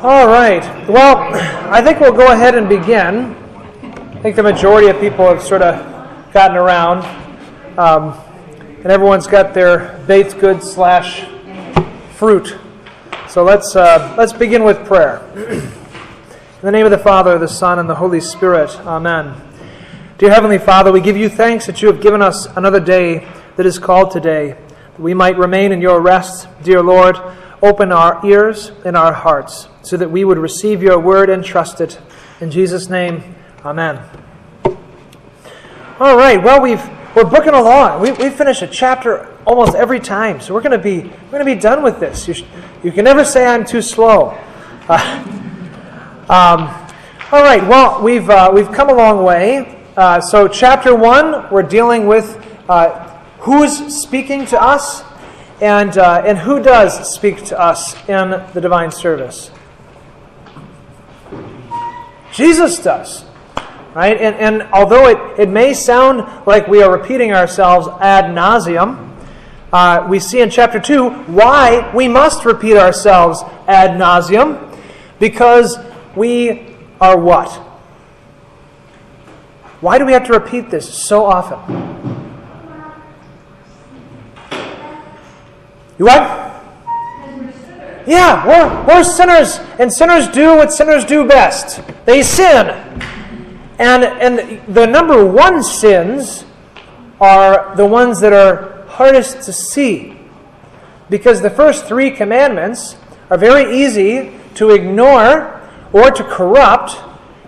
All right. Well, I think we'll go ahead and begin. I think the majority of people have sort of gotten around, um, and everyone's got their baked goods slash fruit. So let's uh, let's begin with prayer. In the name of the Father, the Son, and the Holy Spirit. Amen. Dear Heavenly Father, we give you thanks that you have given us another day that is called today, that we might remain in your rest. Dear Lord, open our ears and our hearts so that we would receive your word and trust it. In Jesus' name, amen. All right, well, we've, we're booking along. We, we finish a chapter almost every time, so we're going to be, we're going to be done with this. You, sh- you can never say I'm too slow. Uh, um, all right, well, we've, uh, we've come a long way. Uh, so, chapter one, we're dealing with uh, who's speaking to us and, uh, and who does speak to us in the divine service. Jesus does. Right? And, and although it, it may sound like we are repeating ourselves ad nauseum, uh, we see in chapter 2 why we must repeat ourselves ad nauseum because we are what? Why do we have to repeat this so often? You what? Yeah, we're, we're sinners, and sinners do what sinners do best they sin. And, and the number one sins are the ones that are hardest to see. Because the first three commandments are very easy to ignore or to corrupt,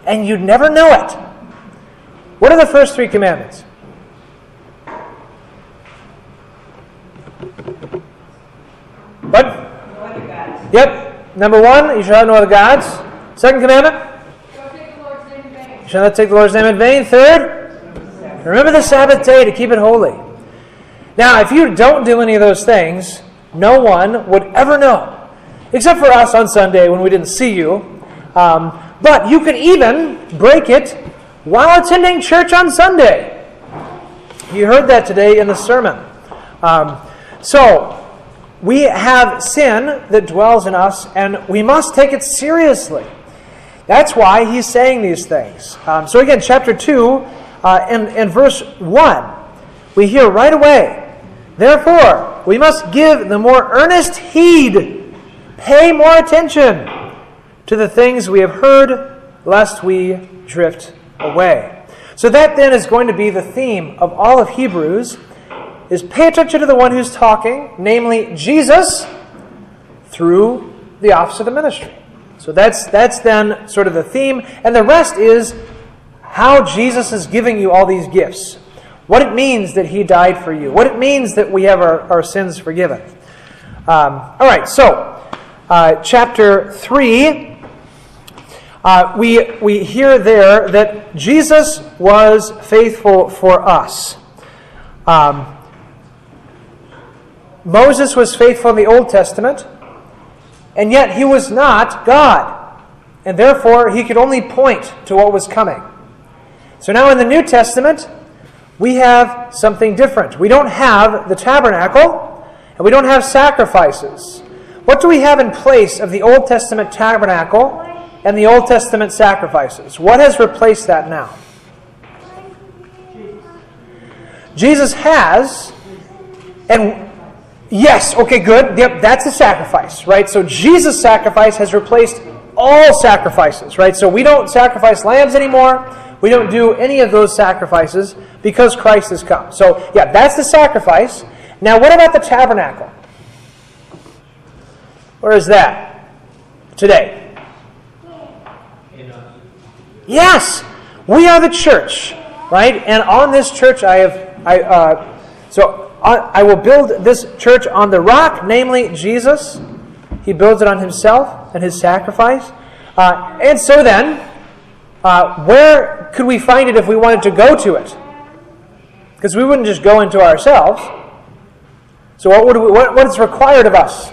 and you'd never know it. What are the first three commandments? What? Yep. Number one, you shall have no other gods. Second commandment? You shall not take the Lord's name in vain. Third, remember the Sabbath day to keep it holy. Now, if you don't do any of those things, no one would ever know, except for us on Sunday when we didn't see you. Um, but you can even break it while attending church on Sunday. You heard that today in the sermon. Um, so, we have sin that dwells in us, and we must take it seriously. That's why he's saying these things. Um, so, again, chapter 2 uh, and, and verse 1, we hear right away Therefore, we must give the more earnest heed, pay more attention to the things we have heard, lest we drift away. So, that then is going to be the theme of all of Hebrews is pay attention to the one who's talking, namely Jesus, through the office of the ministry. So that's that's then sort of the theme, and the rest is how Jesus is giving you all these gifts. What it means that he died for you. What it means that we have our, our sins forgiven. Um, all right, so uh, chapter 3, uh, we, we hear there that Jesus was faithful for us. Um, Moses was faithful in the Old Testament, and yet he was not God. And therefore, he could only point to what was coming. So now in the New Testament, we have something different. We don't have the tabernacle, and we don't have sacrifices. What do we have in place of the Old Testament tabernacle and the Old Testament sacrifices? What has replaced that now? Jesus has, and Yes, okay, good. Yep, that's a sacrifice, right? So Jesus' sacrifice has replaced all sacrifices, right? So we don't sacrifice lambs anymore. We don't do any of those sacrifices because Christ has come. So, yeah, that's the sacrifice. Now, what about the tabernacle? Where is that today? Yes, we are the church, right? And on this church, I have, I, uh, so I will build this church on the rock, namely Jesus. He builds it on himself and his sacrifice. Uh, and so then, uh, where could we find it if we wanted to go to it? Because we wouldn't just go into ourselves. So, what, would we, what, what is required of us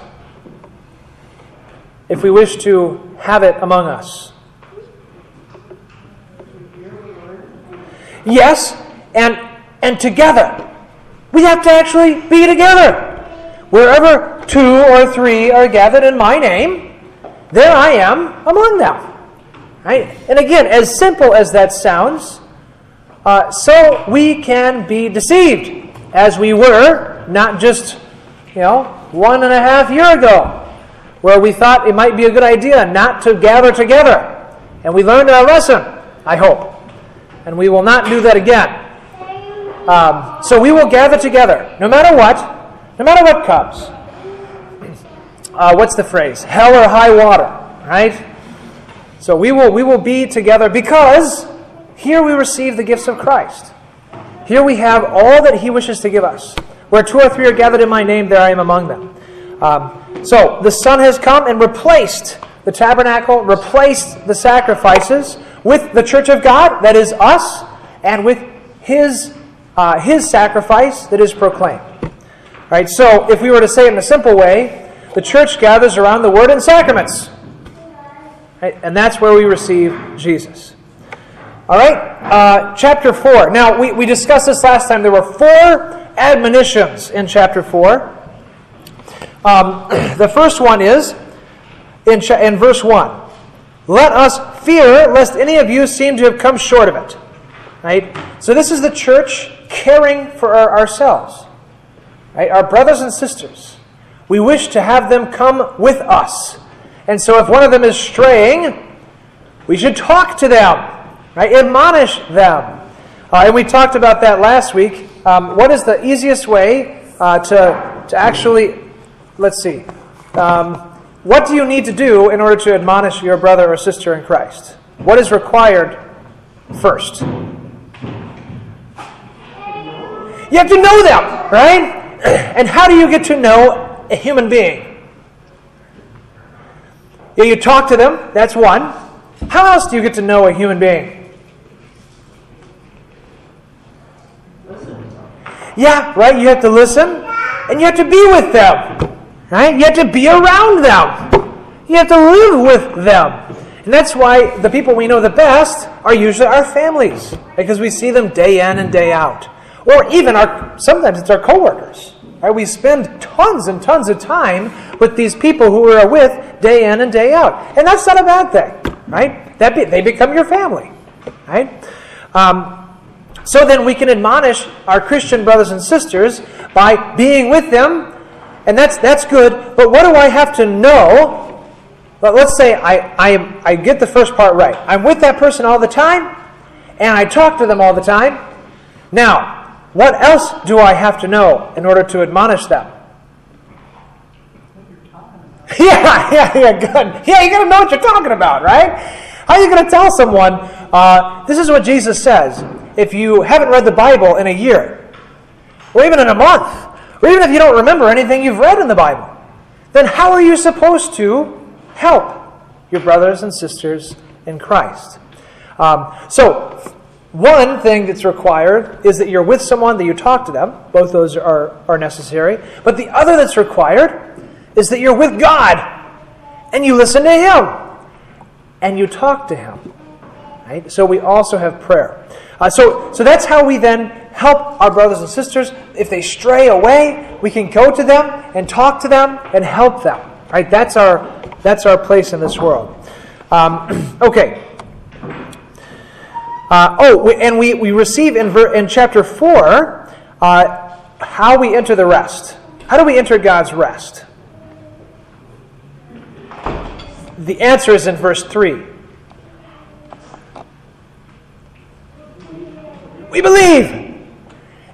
if we wish to have it among us? Yes, and, and together. We have to actually be together. Wherever two or three are gathered in my name, there I am among them. Right? And again, as simple as that sounds, uh, so we can be deceived, as we were not just, you know, one and a half year ago, where we thought it might be a good idea not to gather together. And we learned our lesson, I hope. And we will not do that again. Um, so we will gather together, no matter what, no matter what comes. Uh, what's the phrase? Hell or high water, right? So we will we will be together because here we receive the gifts of Christ. Here we have all that He wishes to give us. Where two or three are gathered in my name, there I am among them. Um, so the Son has come and replaced the tabernacle, replaced the sacrifices with the church of God, that is us, and with His uh, His sacrifice that is proclaimed. Right. So if we were to say it in a simple way, the church gathers around the Word and sacraments, right? and that's where we receive Jesus. All right, uh, chapter 4. Now, we, we discussed this last time. There were four admonitions in chapter 4. Um, the first one is in, in verse 1 Let us fear lest any of you seem to have come short of it. Right? So, this is the church caring for our, ourselves, right? our brothers and sisters. We wish to have them come with us. And so, if one of them is straying, we should talk to them Right? Admonish them. Uh, and we talked about that last week. Um, what is the easiest way uh, to, to actually, let's see, um, what do you need to do in order to admonish your brother or sister in Christ? What is required first? You have to know them, right? And how do you get to know a human being? You talk to them, that's one. How else do you get to know a human being? Yeah, right? You have to listen and you have to be with them. Right? You have to be around them. You have to live with them. And that's why the people we know the best are usually our families, because we see them day in and day out. Or even our sometimes it's our coworkers. Right? We spend tons and tons of time with these people who we are with day in and day out. And that's not a bad thing, right? That be, they become your family. Right? Um, so then we can admonish our Christian brothers and sisters by being with them, and that's, that's good. But what do I have to know? But let's say I, I, I get the first part right. I'm with that person all the time, and I talk to them all the time. Now, what else do I have to know in order to admonish them? Yeah, yeah, yeah, good. Yeah, you got to know what you're talking about, right? How are you going to tell someone, uh, this is what Jesus says? if you haven't read the Bible in a year, or even in a month, or even if you don't remember anything you've read in the Bible, then how are you supposed to help your brothers and sisters in Christ? Um, so, one thing that's required is that you're with someone, that you talk to them. Both those are, are necessary. But the other that's required is that you're with God and you listen to Him and you talk to Him. Right? So we also have prayer. Uh, so, so that's how we then help our brothers and sisters. If they stray away, we can go to them and talk to them and help them. Right? That's our that's our place in this world. Um, okay. Uh, oh, and we, we receive in, ver, in chapter 4 uh, how we enter the rest. How do we enter God's rest? The answer is in verse 3. We believe.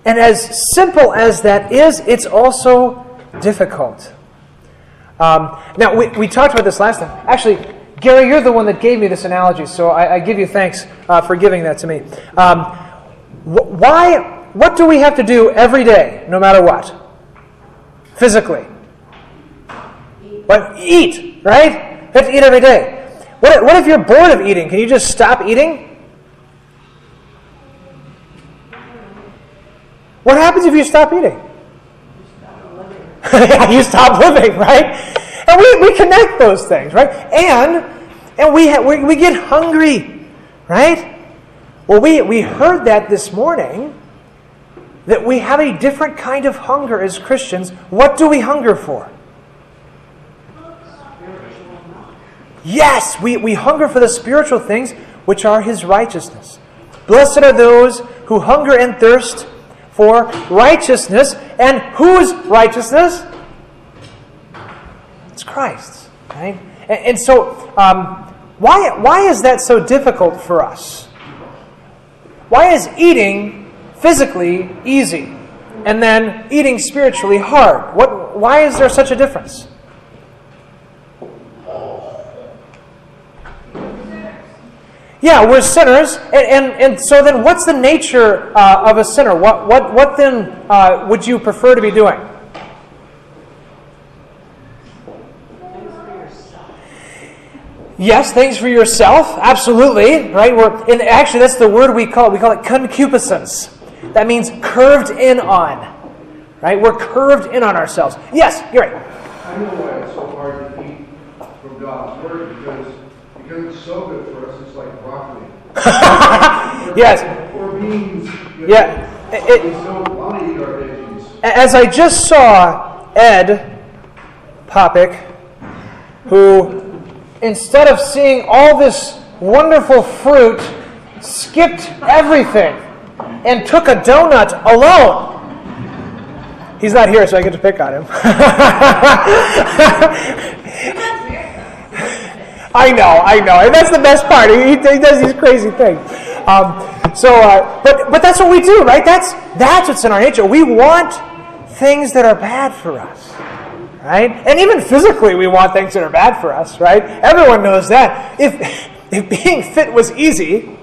And as simple as that is, it's also difficult. Um, now, we, we talked about this last time. Actually, Gary, you're the one that gave me this analogy, so I, I give you thanks uh, for giving that to me. Um, wh- why, what do we have to do every day, no matter what? Physically. But eat, right? You have to eat every day. What what if you're bored of eating? Can you just stop eating? What happens if you stop eating? you stop living, right? And we, we connect those things, right? And and we, ha- we we get hungry, right? Well, we we heard that this morning that we have a different kind of hunger as Christians. What do we hunger for? Yes, we, we hunger for the spiritual things which are his righteousness. Blessed are those who hunger and thirst for righteousness. And whose righteousness? It's Christ's. Right? And, and so, um, why, why is that so difficult for us? Why is eating physically easy and then eating spiritually hard? What, why is there such a difference? Yeah, we're sinners, and, and, and so then what's the nature uh, of a sinner? What, what, what then uh, would you prefer to be doing? Yes, things for yourself, absolutely, right? We're, and actually, that's the word we call it. We call it concupiscence. That means curved in on, right? We're curved in on ourselves. Yes, you're right. I know why it's so hard to eat from God's word because because it's so good for us. Broccoli. yes. Or beans. Yeah. It- we don't want to eat our veggies. As I just saw Ed Popick, who instead of seeing all this wonderful fruit, skipped everything and took a donut alone. He's not here, so I get to pick on him. I know, I know, and that's the best part. He, he does these crazy things. Um, so, uh, but but that's what we do, right? That's that's what's in our nature. We want things that are bad for us, right? And even physically, we want things that are bad for us, right? Everyone knows that. If if being fit was easy,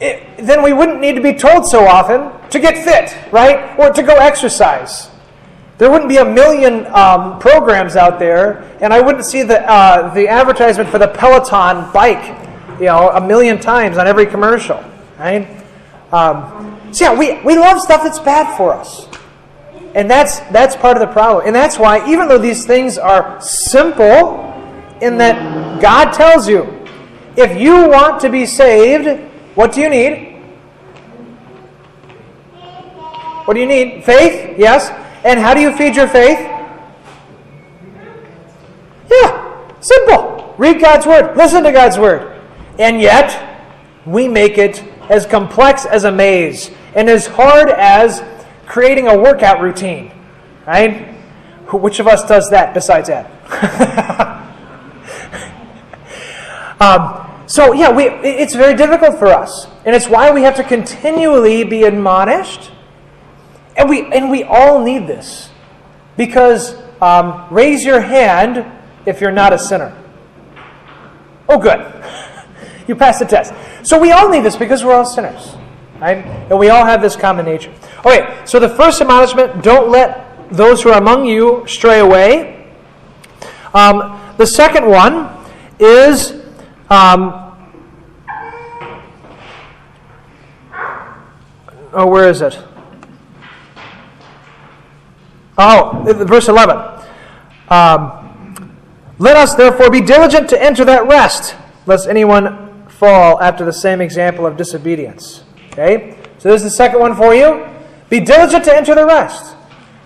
it, then we wouldn't need to be told so often to get fit, right? Or to go exercise. There wouldn't be a million um, programs out there, and I wouldn't see the uh, the advertisement for the Peloton bike, you know, a million times on every commercial, right? Um, so yeah, we, we love stuff that's bad for us, and that's that's part of the problem, and that's why even though these things are simple, in that God tells you, if you want to be saved, what do you need? What do you need? Faith, yes. And how do you feed your faith? Yeah, simple. Read God's Word, listen to God's Word. And yet, we make it as complex as a maze and as hard as creating a workout routine, right? Which of us does that besides Ed? um, so, yeah, we, it's very difficult for us. And it's why we have to continually be admonished and we, and we all need this. Because um, raise your hand if you're not a sinner. Oh, good. You passed the test. So we all need this because we're all sinners. Right? And we all have this common nature. Okay, so the first admonishment don't let those who are among you stray away. Um, the second one is um, oh, where is it? Oh, verse 11. Um, Let us therefore be diligent to enter that rest, lest anyone fall after the same example of disobedience. Okay? So this is the second one for you. Be diligent to enter the rest.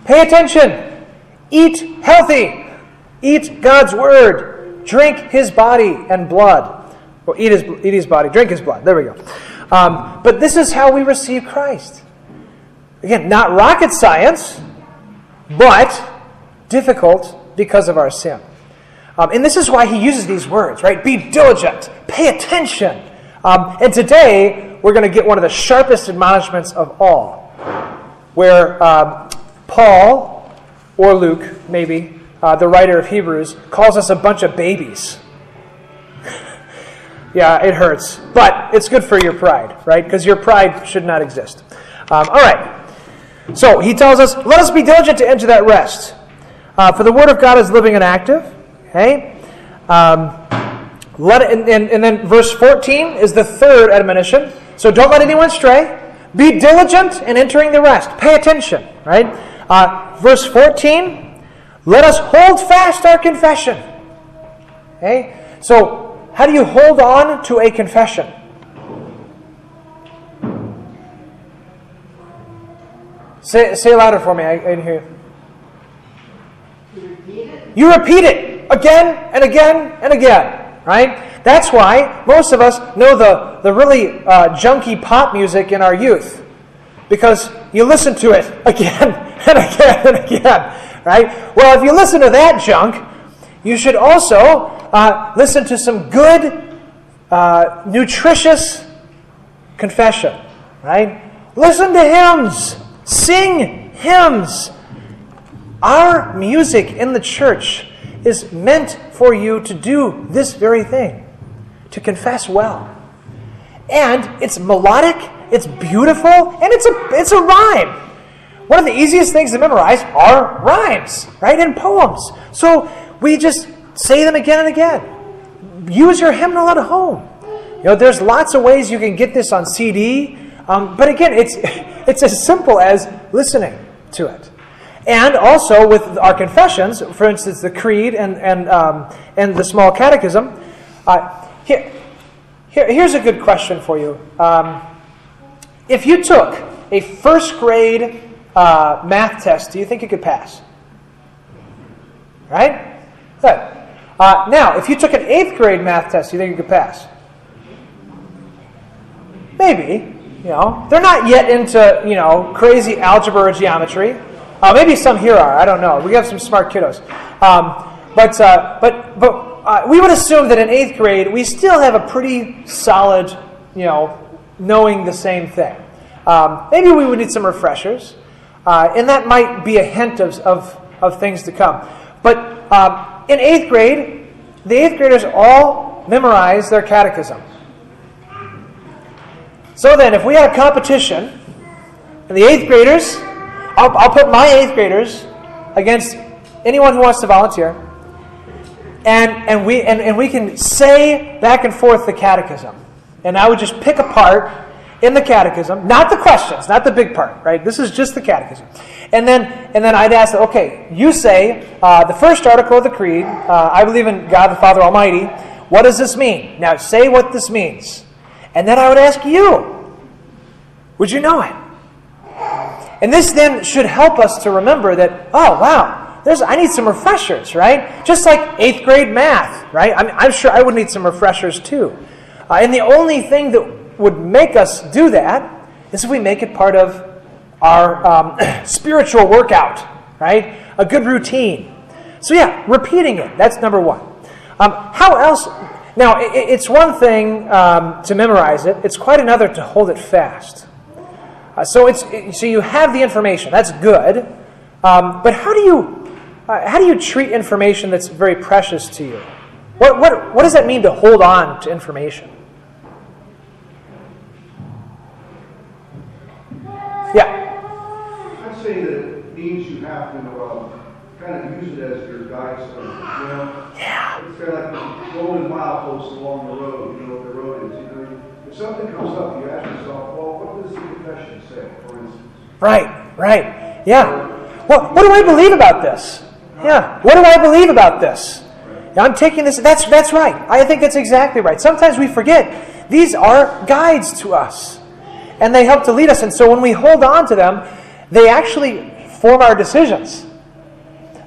Pay attention. Eat healthy. Eat God's word. Drink his body and blood. Or eat his, eat his body, drink his blood. There we go. Um, but this is how we receive Christ. Again, not rocket science but difficult because of our sin. Um, and this is why he uses these words, right? Be diligent, pay attention. Um, and today, we're going to get one of the sharpest admonishments of all, where um, Paul, or Luke, maybe, uh, the writer of Hebrews, calls us a bunch of babies. yeah, it hurts, but it's good for your pride, right? Because your pride should not exist. Um, all right. So he tells us, let us be diligent to enter that rest. Uh, for the word of God is living and active. Okay? Um, let it, and, and, and then verse 14 is the third admonition. So don't let anyone stray. Be diligent in entering the rest. Pay attention. Right? Uh, verse 14, let us hold fast our confession. Okay? So how do you hold on to a confession? Say, say louder for me. I, I didn't hear you. You repeat it. again and again and again, right? That's why most of us know the, the really uh, junky pop music in our youth because you listen to it again and again and again, right? Well, if you listen to that junk, you should also uh, listen to some good, uh, nutritious confession, right? Listen to hymns, sing hymns. Our music in the church is meant for you to do this very thing, to confess well. And it's melodic, it's beautiful, and it's a, it's a rhyme. One of the easiest things to memorize are rhymes, right? And poems. So we just say them again and again. Use your hymnal at home. You know, there's lots of ways you can get this on CD, um, but again, it's it's as simple as listening to it. And also with our confessions, for instance, the Creed and, and, um, and the Small Catechism. Uh, here, here, here's a good question for you. Um, if you took a first grade uh, math test, do you think you could pass? Right? Good. Uh, now, if you took an eighth grade math test, do you think you could pass? Maybe. You know, they're not yet into you know crazy algebra or geometry. Uh, maybe some here are. I don't know. We have some smart kiddos. Um, but, uh, but, but uh, we would assume that in eighth grade, we still have a pretty solid, you know, knowing the same thing. Um, maybe we would need some refreshers. Uh, and that might be a hint of, of, of things to come. But um, in eighth grade, the eighth graders all memorize their catechism. So then, if we had a competition, and the eighth graders I'll, I'll put my eighth graders against anyone who wants to volunteer. And, and, we, and, and we can say back and forth the catechism. And I would just pick a part in the catechism, not the questions, not the big part, right? This is just the catechism. And then, and then I'd ask, okay, you say uh, the first article of the Creed, uh, I believe in God the Father Almighty. What does this mean? Now say what this means. And then I would ask you, would you know it? And this then should help us to remember that, oh, wow, there's, I need some refreshers, right? Just like eighth grade math, right? I'm, I'm sure I would need some refreshers too. Uh, and the only thing that would make us do that is if we make it part of our um, spiritual workout, right? A good routine. So, yeah, repeating it. That's number one. Um, how else? Now, it, it's one thing um, to memorize it, it's quite another to hold it fast. Uh, so it's so you have the information. That's good. Um, but how do you uh, how do you treat information that's very precious to you? What, what, what does that mean to hold on to information? Yeah. I'd say that it means you have to uh, kind of use it as your guidestone. You know? Yeah. It's kind of like the golden mileposts along the road. You know what the road is. You know, if something comes up, you ask yourself, well, what does the confession say, for instance? Right, right. Yeah. Well, what do I believe about this? Yeah. What do I believe about this? I'm taking this. That's, that's right. I think that's exactly right. Sometimes we forget these are guides to us, and they help to lead us. And so when we hold on to them, they actually form our decisions.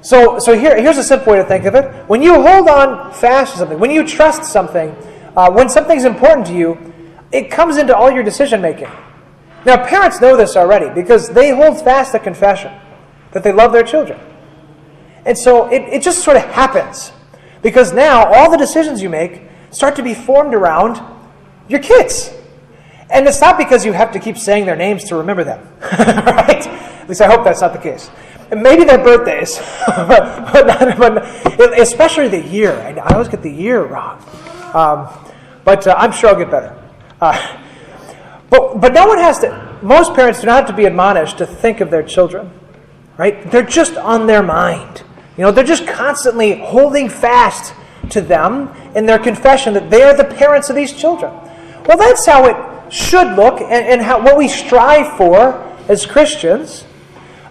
So, so here, here's a simple way to think of it. When you hold on fast to something, when you trust something, uh, when something's important to you, it comes into all your decision making. Now, parents know this already because they hold fast to confession that they love their children. And so it, it just sort of happens because now all the decisions you make start to be formed around your kids. And it's not because you have to keep saying their names to remember them, right? At least I hope that's not the case. And maybe their birthdays, but, but, not, but, especially the year. I, I, always get the year wrong. Um, but uh, I'm sure I'll get better. Uh, but, but no one has to, most parents do not have to be admonished to think of their children, right? They're just on their mind. You know, they're just constantly holding fast to them in their confession that they are the parents of these children. Well, that's how it should look, and, and how, what we strive for as Christians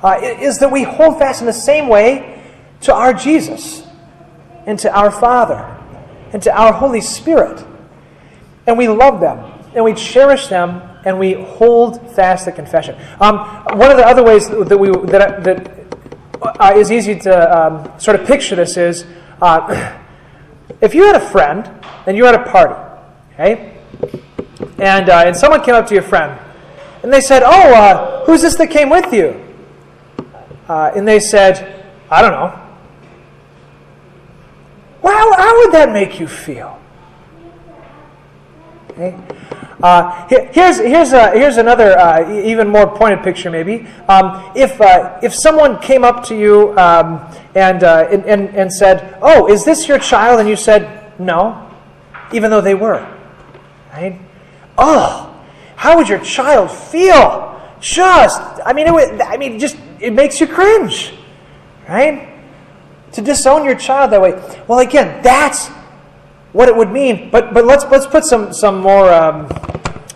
uh, is that we hold fast in the same way to our Jesus and to our Father and to our Holy Spirit. And we love them and we cherish them and we hold fast the confession. Um, one of the other ways that we that, that uh, is easy to um, sort of picture this is Uh, if you had a friend and you had a party, okay, and, uh, and someone came up to your friend and they said, Oh, uh, who's this that came with you? Uh, and they said, I don't know. Well, how would that make you feel? Okay. Uh, here's, here's, a, here's another uh, even more pointed picture, maybe. Um, if, uh, if someone came up to you um, and, uh, and, and, and said, Oh, is this your child? And you said, No, even though they were. Right? Oh, how would your child feel? Just, I mean, it would, I mean, just, it makes you cringe. Right? To disown your child that way. Well, again, that's what it would mean. But but let's let's put some some more um,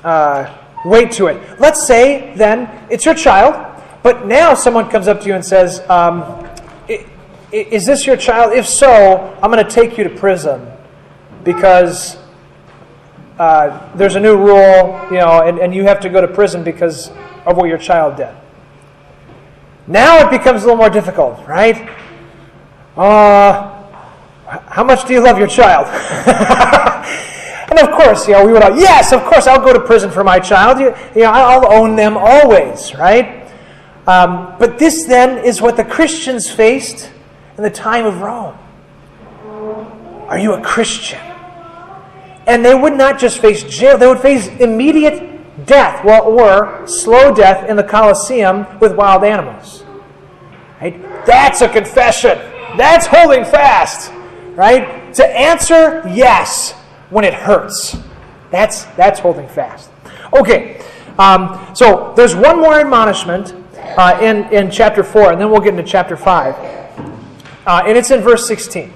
uh, weight to it. Let's say then it's your child, but now someone comes up to you and says, um, "Is this your child? If so, I'm going to take you to prison because." Uh, there's a new rule, you know, and, and you have to go to prison because of what your child did. Now it becomes a little more difficult, right? Uh, how much do you love your child? and of course, you know, we would all, yes, of course, I'll go to prison for my child. You, you know, I'll own them always, right? Um, but this then is what the Christians faced in the time of Rome. Are you a Christian? And they would not just face jail, they would face immediate death well, or slow death in the Colosseum with wild animals. Right? That's a confession. That's holding fast right? To answer yes when it hurts. That's, that's holding fast. Okay, um, so there's one more admonishment uh, in, in chapter 4, and then we'll get into chapter 5. Uh, and it's in verse 16.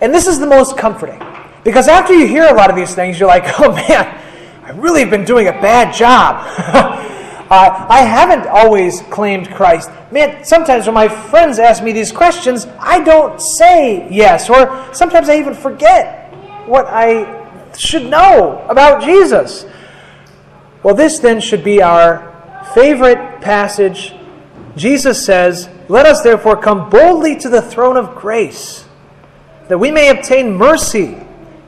And this is the most comforting. Because after you hear a lot of these things, you're like, oh man, I really have been doing a bad job. Uh, I haven't always claimed Christ. Man, sometimes when my friends ask me these questions, I don't say yes, or sometimes I even forget what I should know about Jesus. Well, this then should be our favorite passage. Jesus says, Let us therefore come boldly to the throne of grace, that we may obtain mercy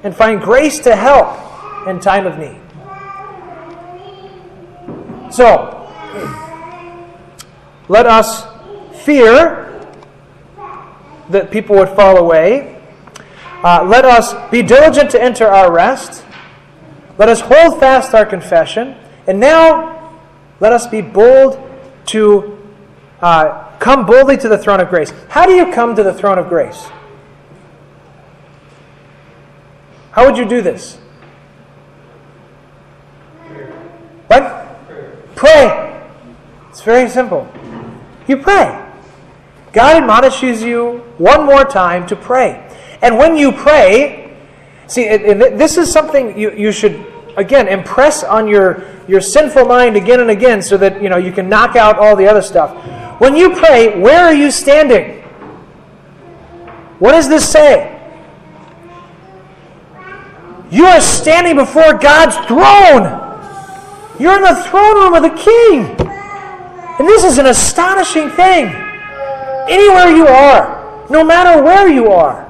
and find grace to help in time of need. So, let us fear that people would fall away. Uh, let us be diligent to enter our rest. Let us hold fast our confession. And now, let us be bold to uh, come boldly to the throne of grace. How do you come to the throne of grace? How would you do this? What? Pray. It's very simple. You pray. God admonishes you one more time to pray. And when you pray, see, this is something you, you should, again, impress on your, your sinful mind again and again so that, you know, you can knock out all the other stuff. When you pray, where are you standing? What does this say? You are standing before God's throne. You're in the throne room of the king. And this is an astonishing thing. Anywhere you are, no matter where you are,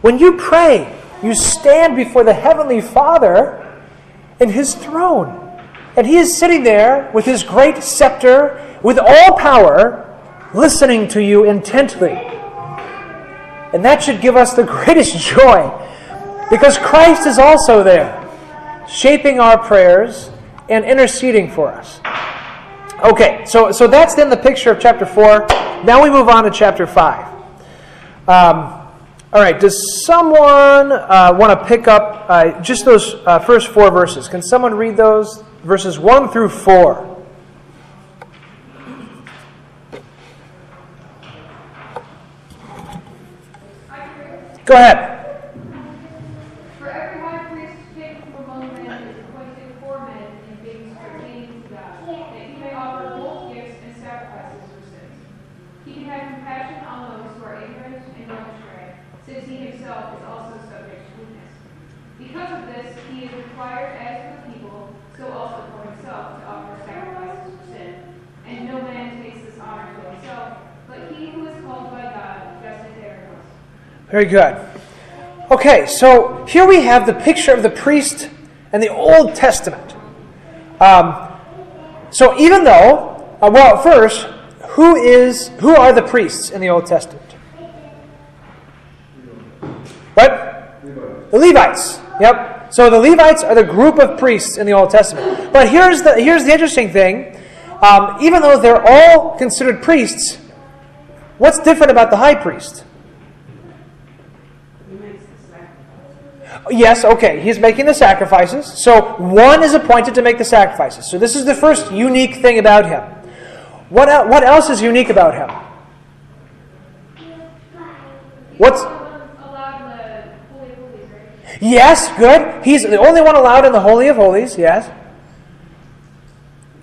when you pray, you stand before the Heavenly Father in His throne. And He is sitting there with His great scepter, with all power, listening to you intently. And that should give us the greatest joy because Christ is also there, shaping our prayers and interceding for us. Okay, so, so that's then the picture of chapter 4. Now we move on to chapter 5. Um, all right, does someone uh, want to pick up uh, just those uh, first four verses? Can someone read those? Verses 1 through 4. Go ahead. Very good. Okay, so here we have the picture of the priest and the Old Testament. Um, so even though, uh, well, first, who is who are the priests in the Old Testament? What? The Levites. Yep. So the Levites are the group of priests in the Old Testament. But here's the here's the interesting thing. Um, even though they're all considered priests, what's different about the high priest? Yes, okay, he's making the sacrifices. So one is appointed to make the sacrifices. So this is the first unique thing about him. What, el- what else is unique about him? What's. Yes, good. He's the only one allowed in the Holy of Holies, yes.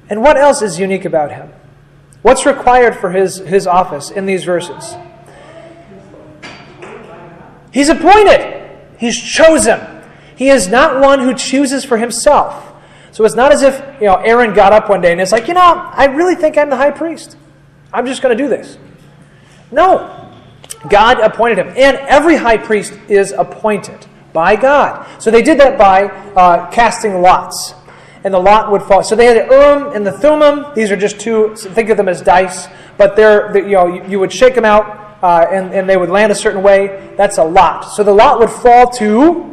And what else is unique about him? What's required for his, his office in these verses? He's appointed. He's chosen. He is not one who chooses for himself. So it's not as if, you know, Aaron got up one day and it's like, you know, I really think I'm the high priest. I'm just going to do this. No. God appointed him. And every high priest is appointed by God. So they did that by uh, casting lots. And the lot would fall. So they had the Urim and the Thummim. These are just two, think of them as dice. But they're, you know, you, you would shake them out uh, and, and they would land a certain way, that's a lot. So the lot would fall to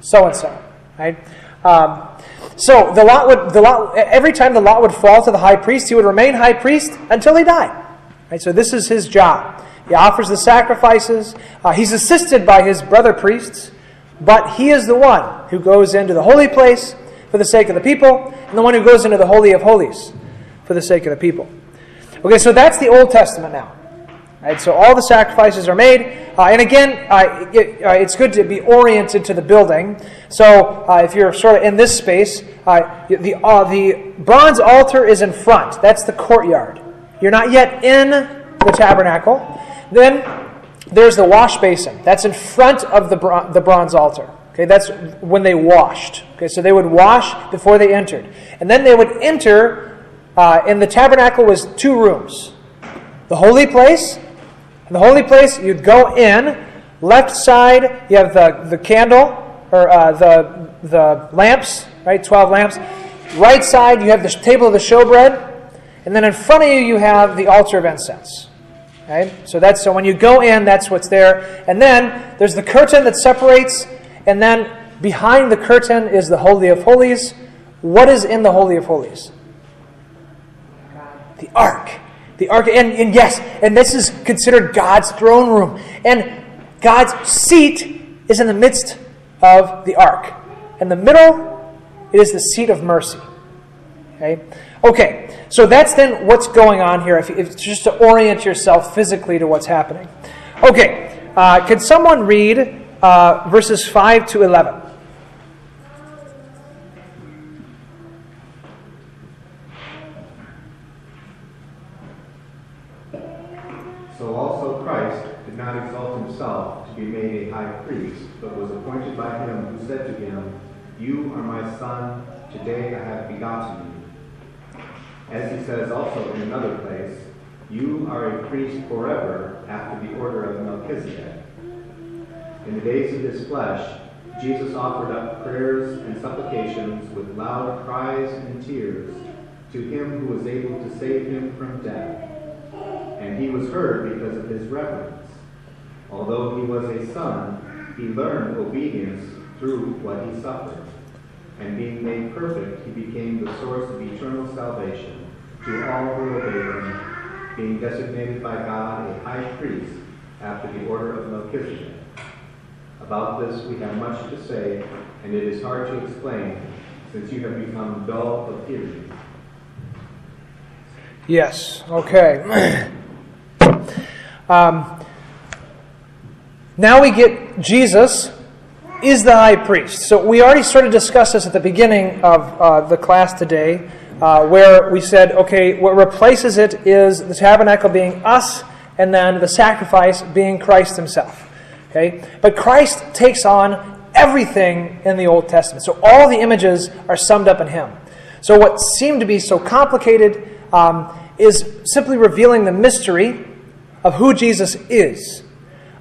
so and so, right? Um, so the lot would the lot every time the lot would fall to the high priest, he would remain high priest until he died. Right? So this is his job. He offers the sacrifices. Uh, he's assisted by his brother priests, but he is the one who goes into the holy place for the sake of the people, and the one who goes into the holy of holies for the sake of the people. Okay, so that's the Old Testament now. Right, so all the sacrifices are made. Uh, and again, uh, it, uh, it's good to be oriented to the building. So uh, if you're sort of in this space, uh, the, uh, the bronze altar is in front. That's the courtyard. You're not yet in the tabernacle. Then there's the wash basin. That's in front of the, bron- the bronze altar. Okay, that's when they washed. Okay, so they would wash before they entered. And then they would enter, and the tabernacle was two rooms. The holy place the holy place, you'd go in. Left side, you have the, the candle, or uh, the, the lamps, right? 12 lamps. Right side, you have the table of the showbread. And then in front of you, you have the altar of incense. Okay? So that's so when you go in, that's what's there. And then there's the curtain that separates, and then behind the curtain is the Holy of Holies. What is in the Holy of Holies? The ark. The ark, and, and yes, and this is considered God's throne room. And God's seat is in the midst of the ark. In the middle, it is the seat of mercy. Okay? Okay, so that's then what's going on here, if, if just to orient yourself physically to what's happening. Okay, uh, can someone read uh, verses 5 to 11? You are my son, today I have begotten you. As he says also in another place, You are a priest forever after the order of Melchizedek. In the days of his flesh, Jesus offered up prayers and supplications with loud cries and tears to him who was able to save him from death and he was heard because of his reverence. Although he was a son, he learned obedience through what he suffered. And being made perfect, he became the source of eternal salvation to all who obey him, being designated by God a high priest after the order of Melchizedek. About this we have much to say, and it is hard to explain, since you have become dull of hearing. Yes, okay. Um, now we get Jesus is the high priest. So we already sort of discussed this at the beginning of uh, the class today, uh, where we said, okay, what replaces it is the tabernacle being us, and then the sacrifice being Christ Himself. Okay, but Christ takes on everything in the Old Testament. So all the images are summed up in Him. So what seemed to be so complicated um, is simply revealing the mystery of who Jesus is.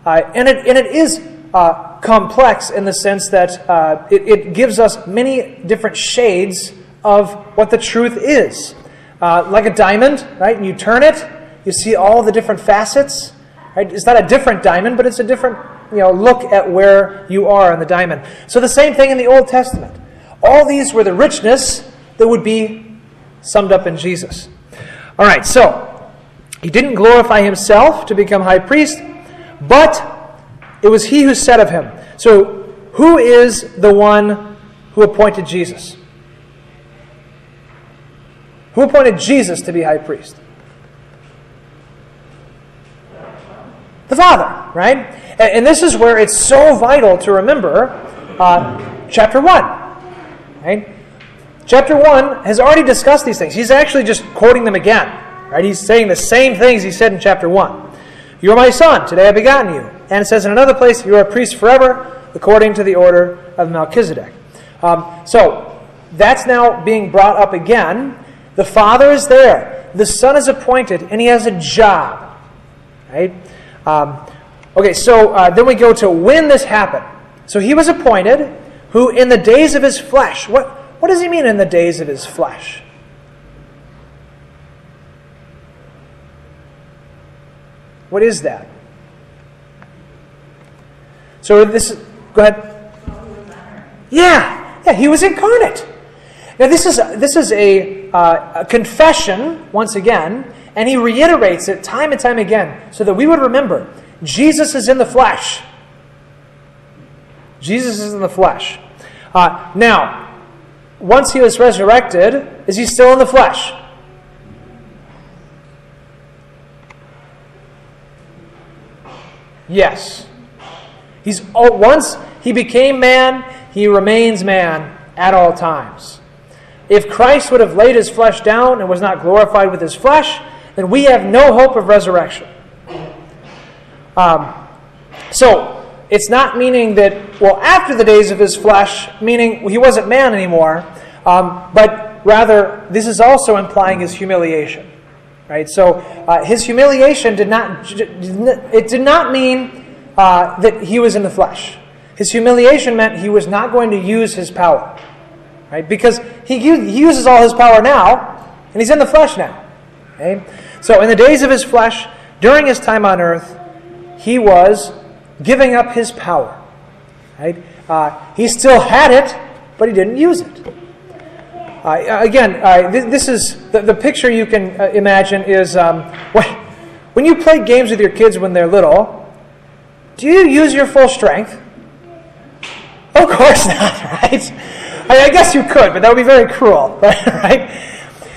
Uh, and, it, and it is uh, complex in the sense that uh, it, it, gives us many different shades of what the truth is. Uh, like a diamond, right? And you turn it, you see all the different facets. Right? It's not a different diamond, but it's a different you know, look at where you are in the diamond. So the same thing in the Old Testament. All these were the richness that would be summed up in Jesus. All right, so he didn't glorify himself to become high priest, but it was he who said of him. So, who is the one who appointed Jesus? Who appointed Jesus to be high priest? The Father, right? And, this is where it's so vital to remember uh, chapter 1, right? Chapter 1 has already discussed these things. He's actually just quoting them again. Right? He's saying the same things he said in chapter 1. You are my son, today I have begotten you. And it says in another place, you are a priest forever, according to the order of Melchizedek. Um, so, that's now being brought up again. The Father is there. The Son is appointed, and he has a job. Right? Um, okay, so uh, then we go to when this happened. So he was appointed, who in the days of his flesh. What, what does he mean in the days of his flesh? What is that? So this go ahead. Yeah, yeah, he was incarnate. Now this is this is a, uh, a confession once again, and he reiterates it time and time again, so that we would remember Jesus is in the flesh. Jesus is in the flesh. Uh, now, once he was resurrected, is he still in the flesh? Yes. He's once he became man, he remains man at all times. If Christ would have laid his flesh down and was not glorified with his flesh, then we have no hope of resurrection. Um, so, it's not meaning that, well, after the days of his flesh, meaning he wasn't man anymore, um, but rather, this is also implying his humiliation. Right? So uh, his humiliation did not, it did not mean uh, that he was in the flesh. His humiliation meant he was not going to use his power. Right? Because he, he uses all his power now, and he's in the flesh now. Okay? So in the days of his flesh, during his time on earth, he was giving up his power. Right? Uh, he still had it, but he didn't use it. Uh, again, uh, th- this is the, the, picture you can uh, imagine is um, when, when you play games with your kids when they're little, do you use your full strength? Of course not, right? I, guess you could, but that would be very cruel, right?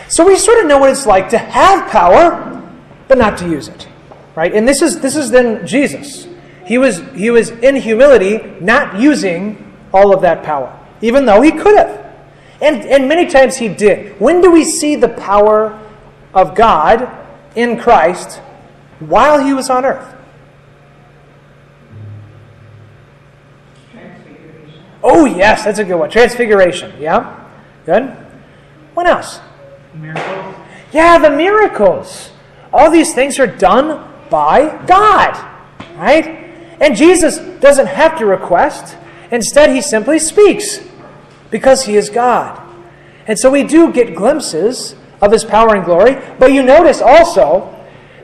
So we sort of know what it's like to have power, but not to use it, right? And this is this is then Jesus. He was he was in humility, not using all of that power, even though he could have. And, and many times he did. When do we see the power of God in Christ while he was on earth? Oh, yes, that's a good one. Transfiguration. Yeah? Good. What else? Miracles. Yeah, the miracles. All these things are done by God. Right? And Jesus doesn't have to request. Instead, he simply speaks because he is God. And so we do get glimpses of his power and glory, but you notice also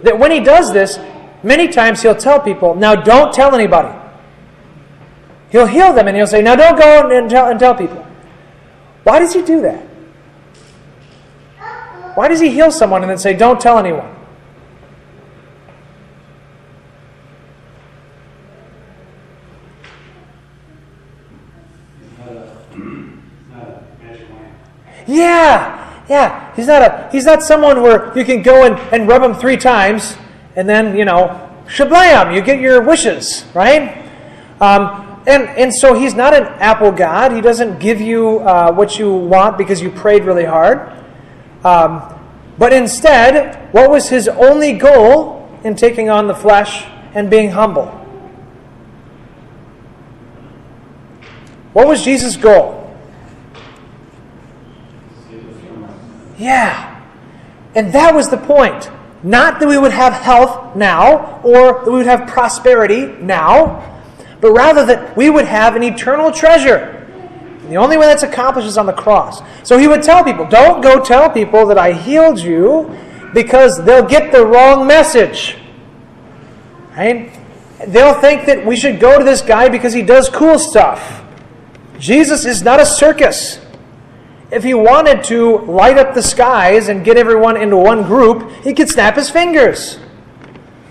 that when he does this, many times he'll tell people, now don't tell anybody. He'll heal them and he'll say, now don't go and tell, and tell people. Why does he do that? Why does he heal someone and then say, don't tell anyone? Yeah, yeah. He's not a he's not someone where you can go and, and rub him three times and then, you know, shablam, you get your wishes, right? Um, and, and so he's not an apple God. He doesn't give you uh, what you want because you prayed really hard. Um, but instead, what was his only goal in taking on the flesh and being humble? What was Jesus' goal? Yeah. And that was the point. Not that we would have health now or that we would have prosperity now, but rather that we would have an eternal treasure. And the only way that's accomplished is on the cross. So he would tell people, don't go tell people that I healed you because they'll get the wrong message. Right? They'll think that we should go to this guy because he does cool stuff. Jesus is not a circus. If he wanted to light up the skies and get everyone into one group, he could snap his fingers.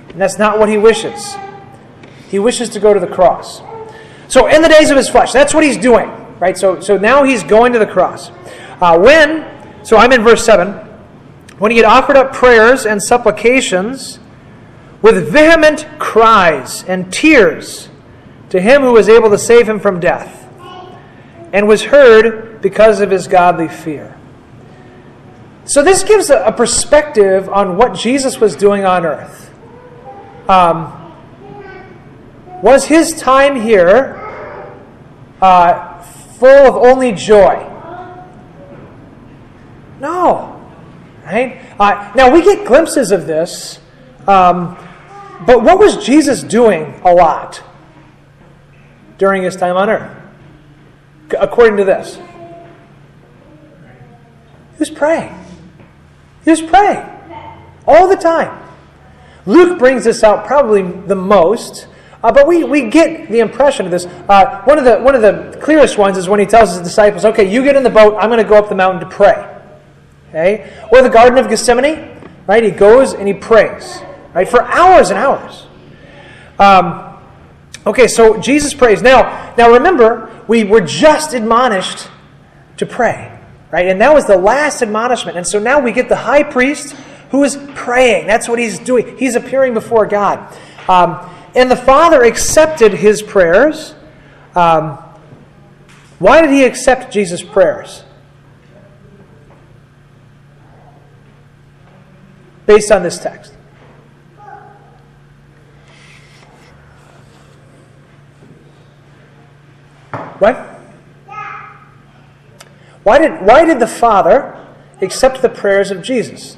And that's not what he wishes. He wishes to go to the cross. So, in the days of his flesh, that's what he's doing, right? So, so now he's going to the cross. Uh, when, so I'm in verse 7, when he had offered up prayers and supplications with vehement cries and tears to him who was able to save him from death, and was heard because of his godly fear. So, this gives a, perspective on what Jesus was doing on earth. Um, was his time here uh, full of only joy? No. Right? Uh, now, we get glimpses of this, um, but what was Jesus doing a lot during his time on earth? According to this, he was praying. He was praying all the time. Luke brings this out probably the most, uh, but we, we get the impression of this. Uh, one, of the, one of the clearest ones is when he tells his disciples, okay, you get in the boat, I'm going to go up the mountain to pray. Okay? Or the Garden of Gethsemane, right? He goes and he prays, right, for hours and hours. Um, okay, so Jesus prays. Now, now remember, we were just admonished to pray. Right? And that was the last admonishment. And so now we get the high priest who is praying. That's what he's doing. He's appearing before God. Um, and the Father accepted his prayers. Um, why did he accept Jesus' prayers? Based on this text. What? Why did, why did the Father accept the prayers of Jesus?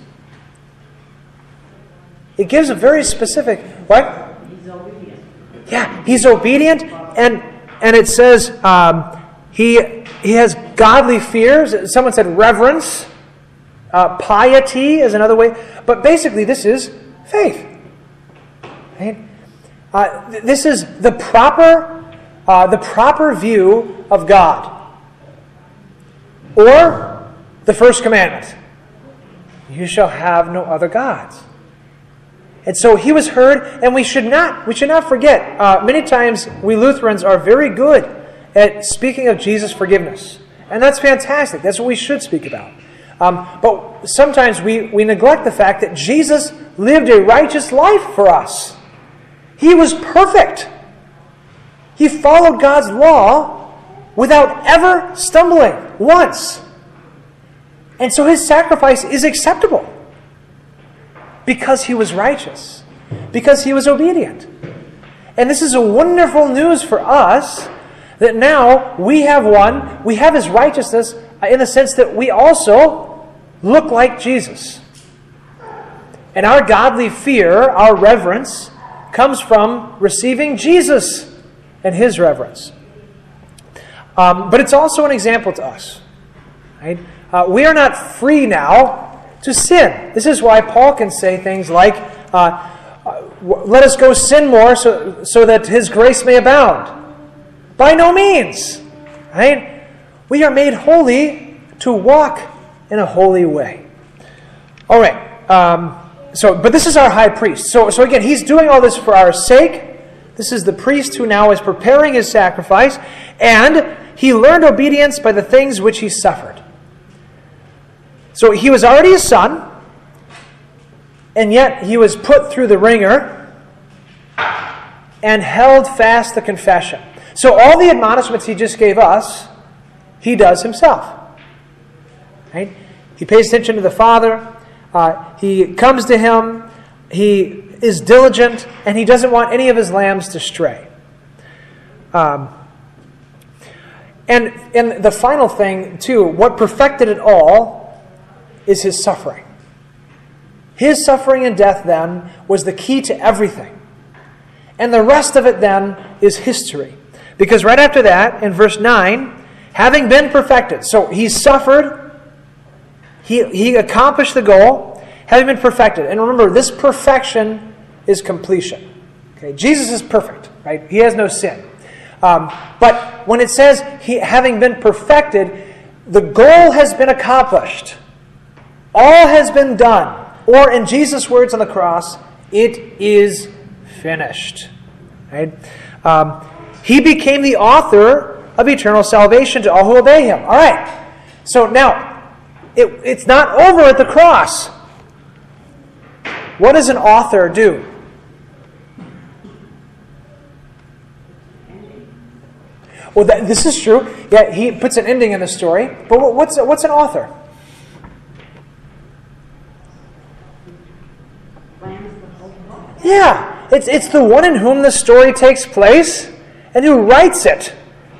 It gives a very specific what? Yeah, he's obedient, and and it says um, he he has godly fears. Someone said reverence, uh, piety is another way, but basically this is faith. Right? Uh, this is the proper uh, the proper view of God. Or the first commandment you shall have no other gods. And so he was heard, and we should not we should not forget. Uh, many times we Lutherans are very good at speaking of Jesus' forgiveness, and that's fantastic. That's what we should speak about. Um, but sometimes we, we neglect the fact that Jesus lived a righteous life for us. He was perfect. He followed God's law without ever stumbling once. And so his sacrifice is acceptable because he was righteous, because he was obedient. And this is a wonderful news for us that now we have one, we have his righteousness in the sense that we also look like Jesus. And our godly fear, our reverence, comes from receiving Jesus and his reverence. Um, but it's also an example to us. Right? Uh, we are not free now to sin. This is why Paul can say things like, uh, uh let us go sin more so, so that his grace may abound. By no means. Right? We are made holy to walk in a holy way. All right. Um, so, but this is our high priest. So, so again, he's doing all this for our sake. This is the priest who now is preparing his sacrifice, and he learned obedience by the things which he suffered. So he was already a son, and yet he was put through the wringer and held fast the confession. So all the admonishments he just gave us, he does himself. Right? He pays attention to the Father. Uh, he comes to him. He is diligent, and he doesn't want any of his lambs to stray. Um, and, and the final thing, too, what perfected it all is his suffering. His suffering and death, then, was the key to everything. And the rest of it then is history. Because right after that, in verse 9, having been perfected, so he suffered, he, he accomplished the goal, having been perfected. And remember, this perfection is completion. Okay, Jesus is perfect, right? He has no sin. Um, but when it says he having been perfected, the goal has been accomplished. All has been done. Or in Jesus' words on the cross, it is finished. Right? Um, he became the author of eternal salvation to all who obey him. All right. So now, it, it's not over at the cross. What does an author do? Well, that, this is true. Yeah, he puts an ending in the story. But what's, what's an author? Yeah, it's, it's the one in whom the story takes place and who writes it.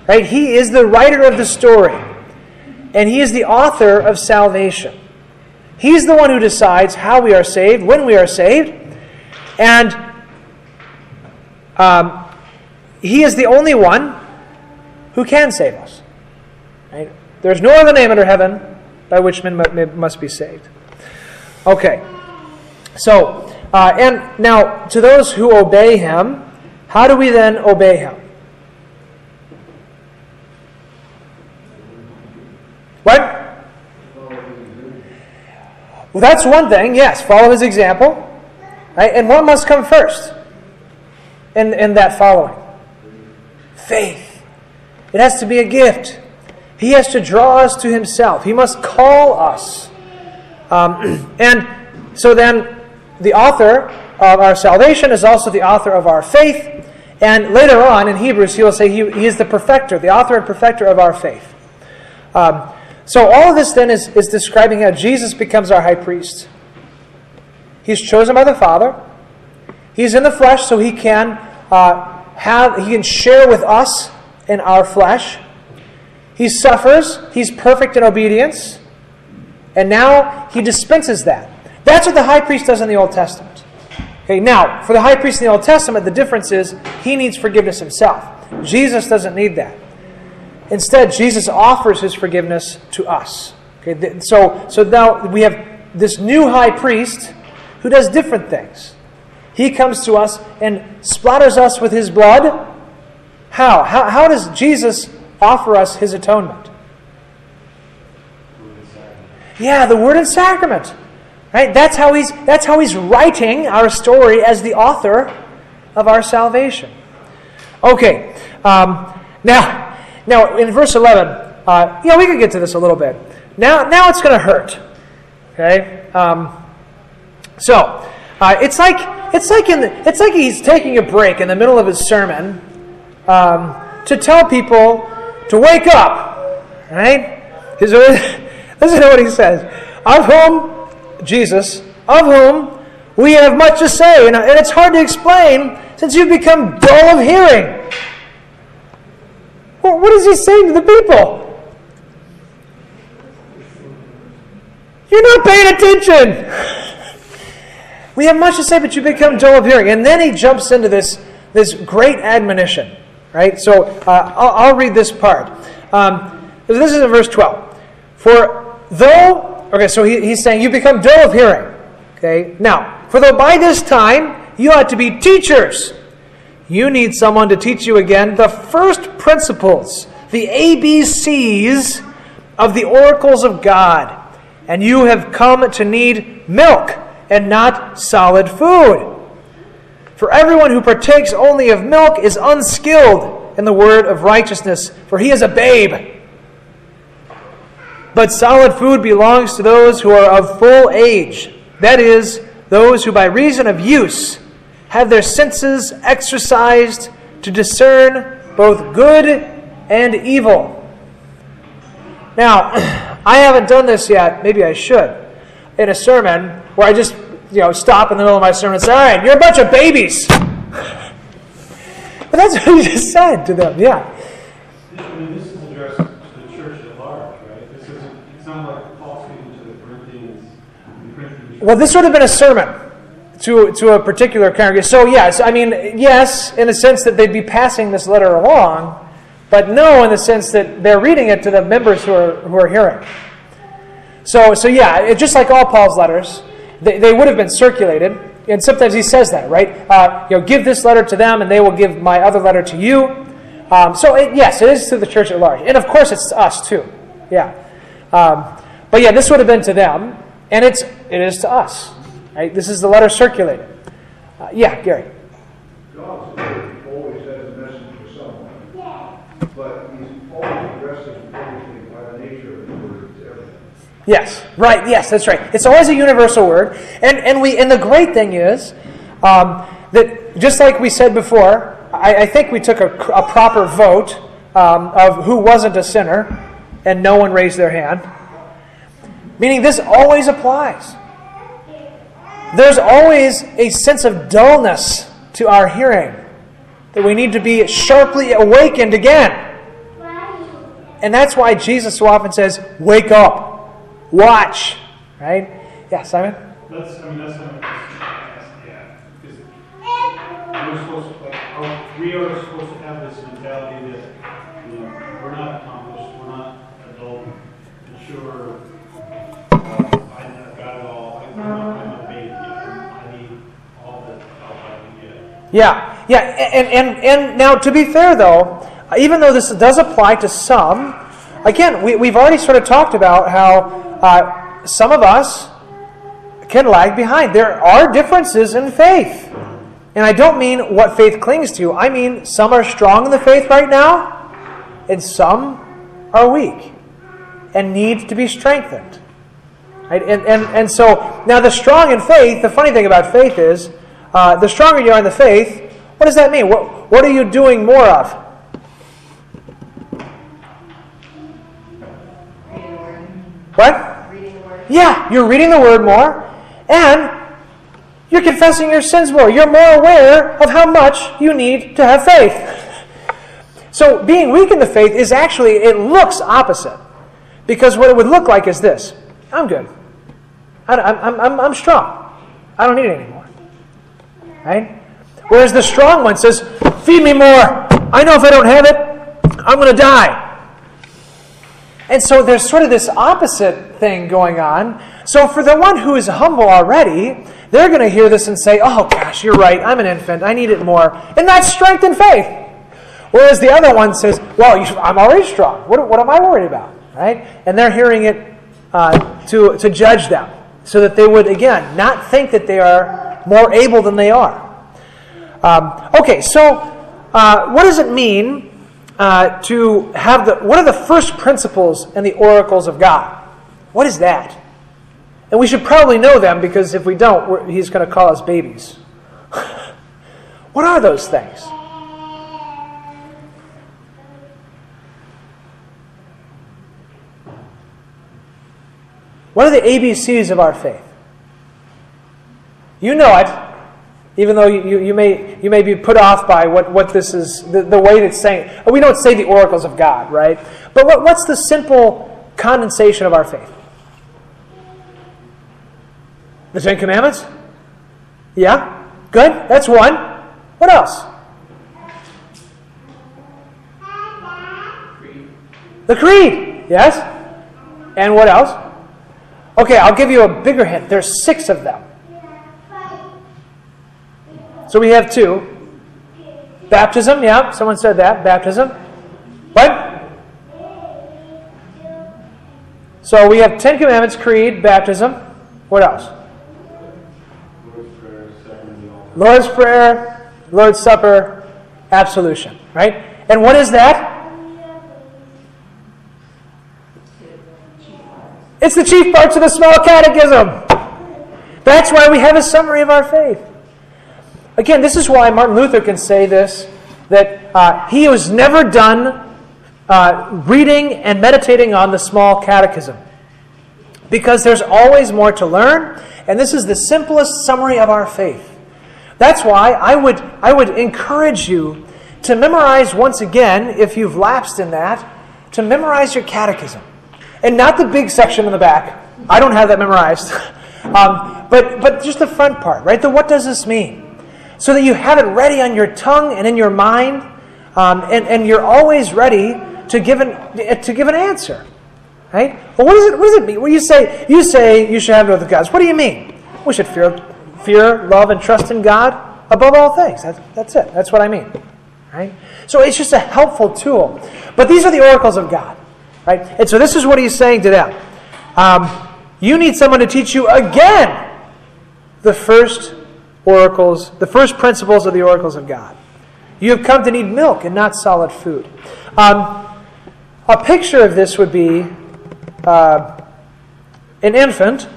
Right? He is the writer of the story. And he is the author of salvation. He's the one who decides how we are saved, when we are saved. And um, he is the only one who can save us. Right? There's no other name under heaven by which men must be saved. Okay. So, uh, and now to those who obey him, how do we then obey him? What? Well, that's one thing, yes, follow his example. Right? And what must come first in, in that following? Faith. It has to be a gift. He has to draw us to himself. He must call us. Um, and so then, the author of our salvation is also the author of our faith. And later on in Hebrews, he will say he, he is the perfecter, the author and perfecter of our faith. Um, so all of this then is, is describing how Jesus becomes our high priest. He's chosen by the Father. He's in the flesh, so he can uh, have he can share with us in our flesh. He suffers. He's perfect in obedience, and now he dispenses that. That's what the high priest does in the Old Testament. Okay, now for the high priest in the Old Testament, the difference is he needs forgiveness himself. Jesus doesn't need that. Instead, Jesus offers his forgiveness to us. Okay, so, so now we have this new high priest who does different things. He comes to us and splatters us with his blood. How? How, how does Jesus offer us his atonement? Yeah, the word and sacrament. Right? That's how he's that's how he's writing our story as the author of our salvation. Okay. Um, now, now, in verse 11, uh, yeah, we could get to this a little bit. Now, now it's going to hurt. Okay? Um, so, uh, it's like it's like in the, it's like he's taking a break in the middle of his sermon um, to tell people to wake up. Right? His, listen to what he says. Of whom Jesus, of whom we have much to say, and, it's hard to explain since you've become dull of hearing. Well, what is he saying to the people? You're not paying attention. we have much to say, but you become dull of hearing. And then he jumps into this, this great admonition, right? So uh, I'll, I'll, read this part. Um, this is in verse 12. For though, okay, so he, he's saying, you become dull of hearing. Okay, now, for though by this time you ought to be teachers you need someone to teach you again the first principles, the ABCs of the oracles of God. And you have come to need milk and not solid food. For everyone who partakes only of milk is unskilled in the word of righteousness, for he is a babe. But solid food belongs to those who are of full age, that is, those who by reason of use have their senses exercised to discern both good and evil. Now, I haven't done this yet, maybe I should, in a sermon where I just you know stop in the middle of my sermon and say, All right, you're a bunch of babies. but that's what he just said to them, yeah. I mean, this is addressed to the church at large, right? This isn't, it's not like Paul speaking to the Corinthians. Well, this would have been a sermon. to, to a particular congregation. So, yes, I mean, yes, in the sense that they'd be passing this letter along, but no in the sense that they're reading it to the members who are, who are hearing. So, so yeah, it, just like all Paul's letters, they, they would have been circulated. And sometimes he says that, right? Uh, you know, give this letter to them, and they will give my other letter to you. Um, so, it, yes, it is to the church at large. And of course, it's to us, too. Yeah. Um, but yeah, this would have been to them, and it's, it is to us. Right? This is the letter circulated. Uh, yeah, Gary. God's always has a message for someone. But he's always addressing everything by the nature of his word to everything. Yes, right. Yes, that's right. It's always a universal word, and and we and the great thing is um, that just like we said before, I, I think we took a, a proper vote um, of who wasn't a sinner, and no one raised their hand. Meaning, this always applies. There's always a sense of dullness to our hearing that we need to be sharply awakened again. And that's why Jesus so often says, Wake up, watch. Right? Yeah, Simon? That's, I mean, that's of, yeah, we're supposed to, like, we are supposed to have this Yeah, yeah, and, and, and now to be fair though, even though this does apply to some, again, we, we've already sort of talked about how uh, some of us can lag behind. There are differences in faith. And I don't mean what faith clings to, I mean some are strong in the faith right now, and some are weak and need to be strengthened. Right? And, and, and so, now the strong in faith, the funny thing about faith is, uh, the stronger you are in the faith, what does that mean? What, what are you doing more of? What? Yeah, you're reading the word more, and you're confessing your sins more. You're more aware of how much you need to have faith. So, being weak in the faith is actually, it looks opposite. Because what it would look like is this I'm good. I, am I'm, I'm strong. I don't need anymore. Right? Whereas the strong one says, Feed me more. I know if I don't have it, I'm going to die. And so there's sort of this opposite thing going on. So for the one who is humble already, they're going to hear this and say, Oh gosh, you're right. I'm an infant. I need it more. And that's strength and faith. Whereas the other one says, Well, I'm already strong. What, what am I worried about? Right? And they're hearing it uh, to, to judge them so that they would, again, not think that they are more able than they are. Um, okay, so uh, what does it mean uh, to have the, what are the first principles and the oracles of God? What is that? And we should probably know them because if we don't, he's going to call us babies. what are those things? What are the ABCs of our faith? You know it, even though you, you, may, you may be put off by what, what this is, the, the way it's saying. We don't say the oracles of God, right? But what, what's the simple condensation of our faith? The Ten Commandments? Yeah? Good? That's one. What else? The Creed. Yes? And what else? Okay, I'll give you a bigger hint. There's six of them. So we have two. Baptism, yeah, someone said that. Baptism. What? So we have Ten Commandments, Creed, Baptism. What else? Lord's Prayer, Lord's Supper, absolution, right? And what is that? It's the chief parts of the small catechism. That's why we have a summary of our faith. Again, this is why Martin Luther can say this that uh, he was never done uh, reading and meditating on the small catechism. Because there's always more to learn, and this is the simplest summary of our faith. That's why I would, I would encourage you to memorize once again, if you've lapsed in that, to memorize your catechism. And not the big section in the back. I don't have that memorized. um, but but, just the front part, right? The what does this mean? So that you have it ready on your tongue and in your mind, um, and, and you're always ready to give an, to give an answer. Right? Well, what does it, what does it mean? When you say, you say you should have no other gods, what do you mean? We should fear, fear, love, and trust in God above all things. That's, that's it. That's what I mean. Right? So it's just a helpful tool. But these are the oracles of God. Right? And so this is what he's saying to them. Um, you need someone to teach you again the first oracles, the first principles of the oracles of God. You have come to need milk and not solid food. Um, a picture of this would be uh, an infant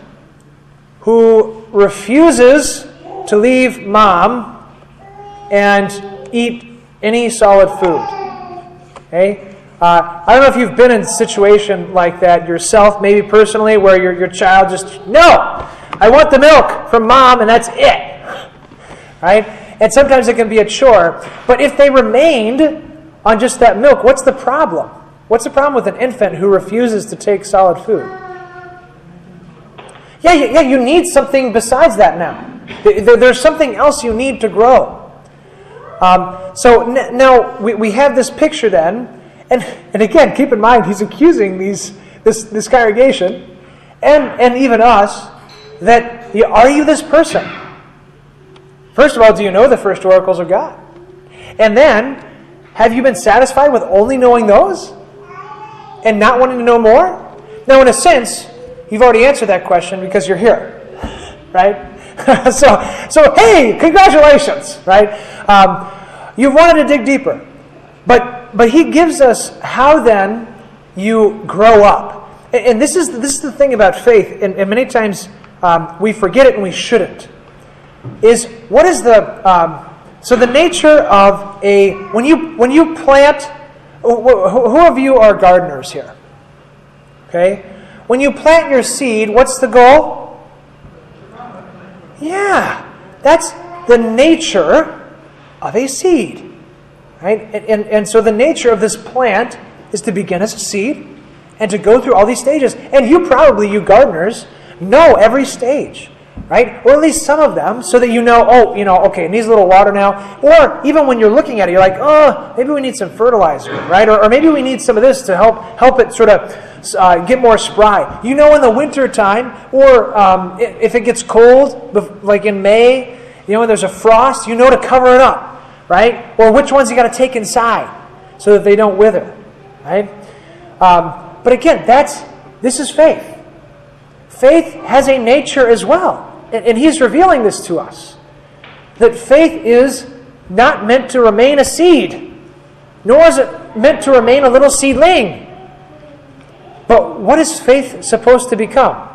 who refuses to leave mom and eat any solid food. Okay? Uh, I don't know if you've been in a situation like that yourself, maybe personally, where your, your child just, no, I want the milk from mom, and that's it. Right? And sometimes it can be a chore. But if they remained on just that milk, what's the problem? What's the problem with an infant who refuses to take solid food? Yeah, yeah, yeah. you need something besides that now. There's something else you need to grow. Um, so now we, we have this picture then, and, and again, keep in mind, he's accusing these, this, this congregation and, and even us that are you this person? First of all, do you know the first oracles of God? And then, have you been satisfied with only knowing those and not wanting to know more? Now, in a sense, you've already answered that question because you're here, right? so, so hey, congratulations, right? Um, you've wanted to dig deeper, but but he gives us how then you grow up, and, and this is this is the thing about faith, and, and many times um, we forget it and we shouldn't. Is what is the um, so the nature of a when you when you plant who, of you are gardeners here? Okay, when you plant your seed, what's the goal? Yeah, that's the nature of a seed. Right? And, and, and so the nature of this plant is to begin as a seed and to go through all these stages. And you probably, you gardeners, know every stage, right? Or at least some of them, so that you know, oh, you know, okay, it needs a little water now. Or even when you're looking at it, you're like, oh, maybe we need some fertilizer, right? Or, or maybe we need some of this to help help it sort of uh, get more spry. You know, in the winter time, or um, if it gets cold, like in May, you know, when there's a frost, you know to cover it up, right? Or which ones you got to take inside so that they don't wither, right? Um, but again, that's this is faith. Faith has a nature as well, and, and he's revealing this to us. That faith is not meant to remain a seed, nor is it meant to remain a little seedling. But what is faith supposed to become?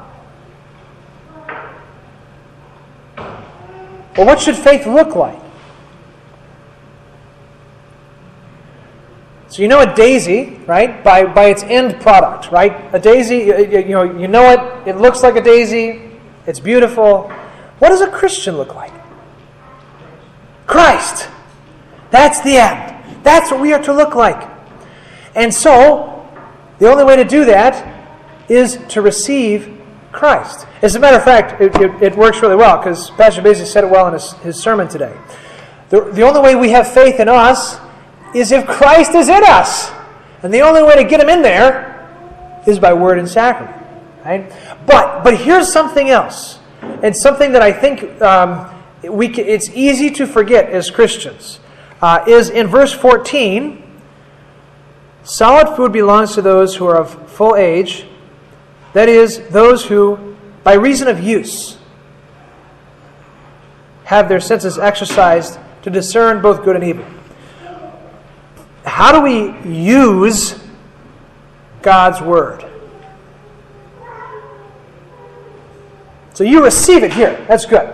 Well, what should faith look like? So you know a daisy, right? By, by its end product, right? A daisy, you, you, know, you know it. It looks like a daisy. It's beautiful. What does a Christian look like? Christ. That's the end. That's what we are to look like. And so, the only way to do that is to receive Christ. As a matter of fact, it, it, it works really well because Pastor Basie said it well in his, his sermon today. The, the only way we have faith in us is if Christ is in us. And the only way to get him in there is by word and sacrament. Right? But, but here's something else, and something that I think um, we can, it's easy to forget as Christians, uh, is in verse 14 Solid food belongs to those who are of full age, that is, those who, by reason of use, have their senses exercised to discern both good and evil. How do we use God's Word? So you receive it here. That's good.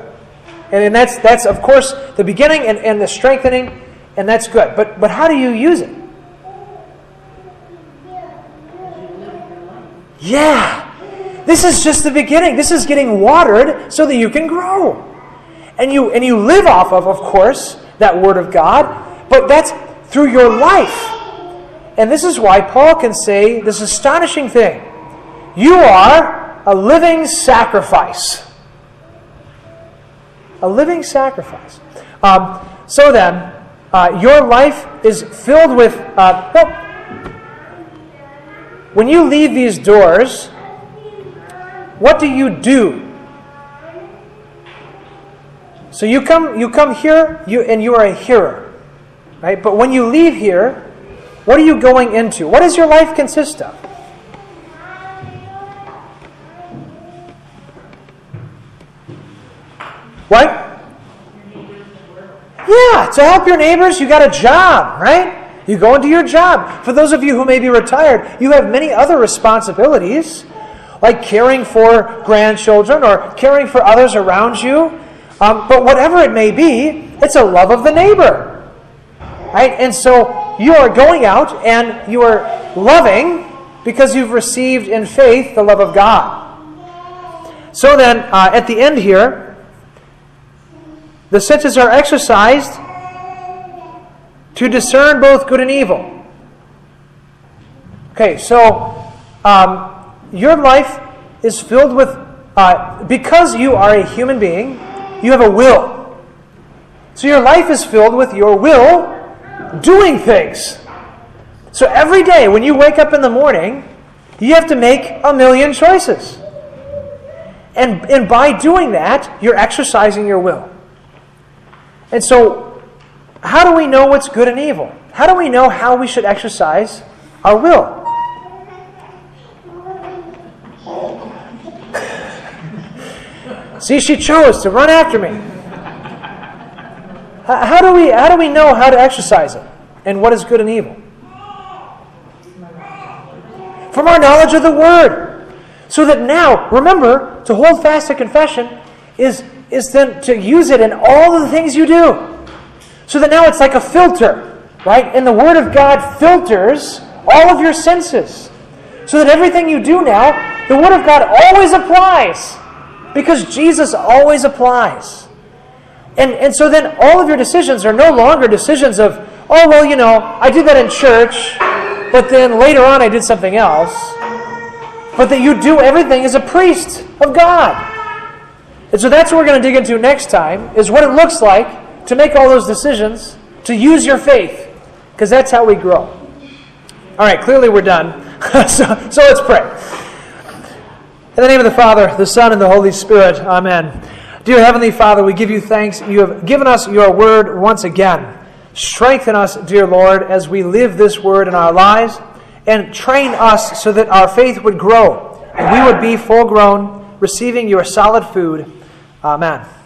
And, and that's, that's, of course, the beginning and, and the strengthening, and that's good. But, but how do you use it? Yeah. This is just the beginning. This is getting watered so that you can grow. And you and you live off of, of course, that word of God, but that's through your life. And this is why Paul can say this astonishing thing. You are a living sacrifice. A living sacrifice. Um, so then, uh, your life is filled with. Uh, well, when you leave these doors, what do you do? So you come, you come here, you and you are a hearer, right? But when you leave here, what are you going into? What does your life consist of? What? Yeah, to help your neighbors, you got a job, right? You go into your job. For those of you who may be retired, you have many other responsibilities, like caring for grandchildren or caring for others around you. Um, but whatever it may be, it's a love of the neighbor. Right? And so you are going out and you are loving because you've received in faith the love of God. So then, uh, at the end here, the senses are exercised to discern both good and evil. Okay, so um, your life is filled with, uh, because you are a human being, you have a will. So your life is filled with your will doing things. So every day when you wake up in the morning, you have to make a million choices. And, and by doing that, you're exercising your will. And so, how do we know what's good and evil? How do we know how we should exercise our will? See, she chose to run after me. How do we, how do we know how to exercise it and what is good and evil? From our knowledge of the Word. So that now, remember, to hold fast to confession is, is then to use it in all the things you do. So that now it's like a filter, right? And the Word of God filters all of your senses. So that everything you do now, the Word of God always applies. Because Jesus always applies. And, and so then all of your decisions are no longer decisions of, oh, well, you know, I did that in church, but then later on I did something else. But that you do everything as a priest of God. And so that's what we're going to dig into next time, is what it looks like to make all those decisions, to use your faith, because that's how we grow. All right, clearly we're done. so, so let's pray. In the name of the Father, the Son, and the Holy Spirit, Amen. Dear Heavenly Father, we give you thanks. You have given us your word once again. Strengthen us, dear Lord, as we live this word in our lives, and train us so that our faith would grow and we would be full grown, receiving your solid food. Amen.